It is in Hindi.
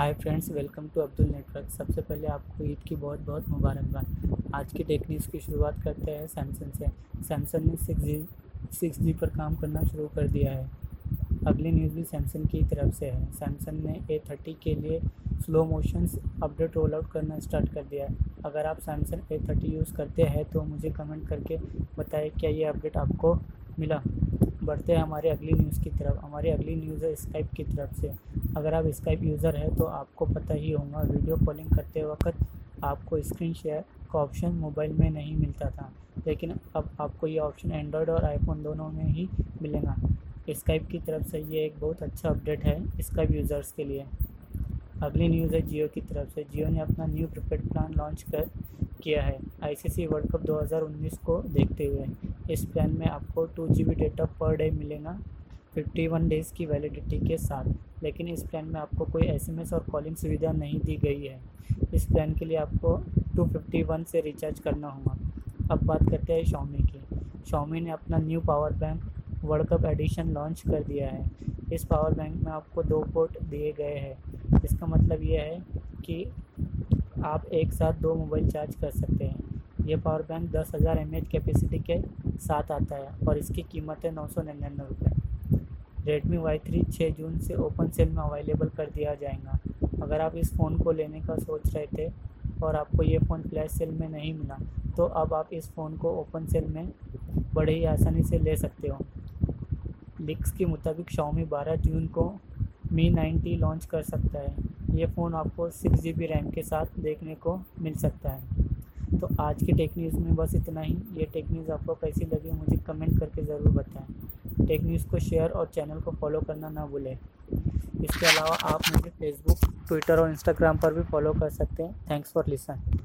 Hi friends welcome to Abdul network सबसे पहले आपको ईद की बहुत बहुत मुबारकबाद। आज की टेक न्यूज़ की शुरुआत करते हैं सैमसंग से। सैमसंग ने सिक्स जी सिक्स जी पर काम करना शुरू कर दिया है। अगली न्यूज़ भी सैमसंग की तरफ़ से है। सैमसंग ने ए थर्टी के लिए slow motions update roll out करना स्टार्ट कर दिया है। अगर आप सैमसंग ए थर्टी यूज़ करते हैं तो मुझे कमेंट करके बताएँ, क्या ये अपडेट आपको मिला? बढ़ते हैं हमारे अगली न्यूज़ की तरफ़, हमारी अगली न्यूज़ है स्काइप की तरफ़ से। अगर आप स्काइप यूज़र हैं तो आपको पता ही होगा वीडियो कॉलिंग करते वक्त आपको स्क्रीन शेयर का ऑप्शन मोबाइल में नहीं मिलता था। लेकिन अब आपको ये ऑप्शन एंड्रॉयड और आईफोन दोनों में ही मिलेगा। स्काइप की तरफ़ से ये एक बहुत अच्छा अपडेट है स्काइप यूज़र्स के लिए। अगली न्यूज़ है जियो की तरफ़ से। जियो ने अपना न्यू प्रीपेड प्लान लॉन्च कर किया है। आईसीसी वर्ल्ड कप 2019 को देखते हुए। इस प्लान में आपको two G B data per day मिलेगा 51 डेज़ की वैलिडिटी के साथ। लेकिन इस प्लान में आपको कोई एसएमएस और कॉलिंग सुविधा नहीं दी गई है। इस प्लान के लिए आपको 251 से रिचार्ज करना होगा। अब बात करते हैं शॉमी की। शॉमी ने अपना new power bank world cup edition launch कर दिया है। इस पावर बैंक में आपको दो पोर्ट दिए गए हैं। इसका मतलब यह है कि आप एक साथ दो मोबाइल चार्ज कर सकते हैं। यह पावर बैंक दस हज़ार एम कैपेसिटी के साथ आता है और इसकी कीमत है नौ सौ निन्यानवे रुपये रेडमी वाई थ्री छः जून से ओपन सेल में अवेलेबल कर दिया जाएगा। अगर आप इस फ़ोन को लेने का सोच रहे थे और आपको ये फ़ोन फ्लैश सेल में नहीं मिला तो अब आप इस फ़ोन को ओपन सेल में बड़े ही आसानी से ले सकते हो। लिक्स के मुताबिक शाओमी 12 जून को मी 90 लॉन्च कर सकता है। ये फ़ोन आपको सिक्स जी बी रैम के साथ देखने को मिल सकता है। तो आज के टेक न्यूज़ में बस इतना ही। ये टेक न्यूज़ आपको कैसी लगी मुझे कमेंट करके ज़रूर बताएँ। टेक न्यूज़ को शेयर और चैनल को फॉलो करना ना भूलें। इसके अलावा आप मुझे फेसबुक ट्विटर और इंस्टाग्राम पर भी फॉलो कर सकते हैं। Thanks for listen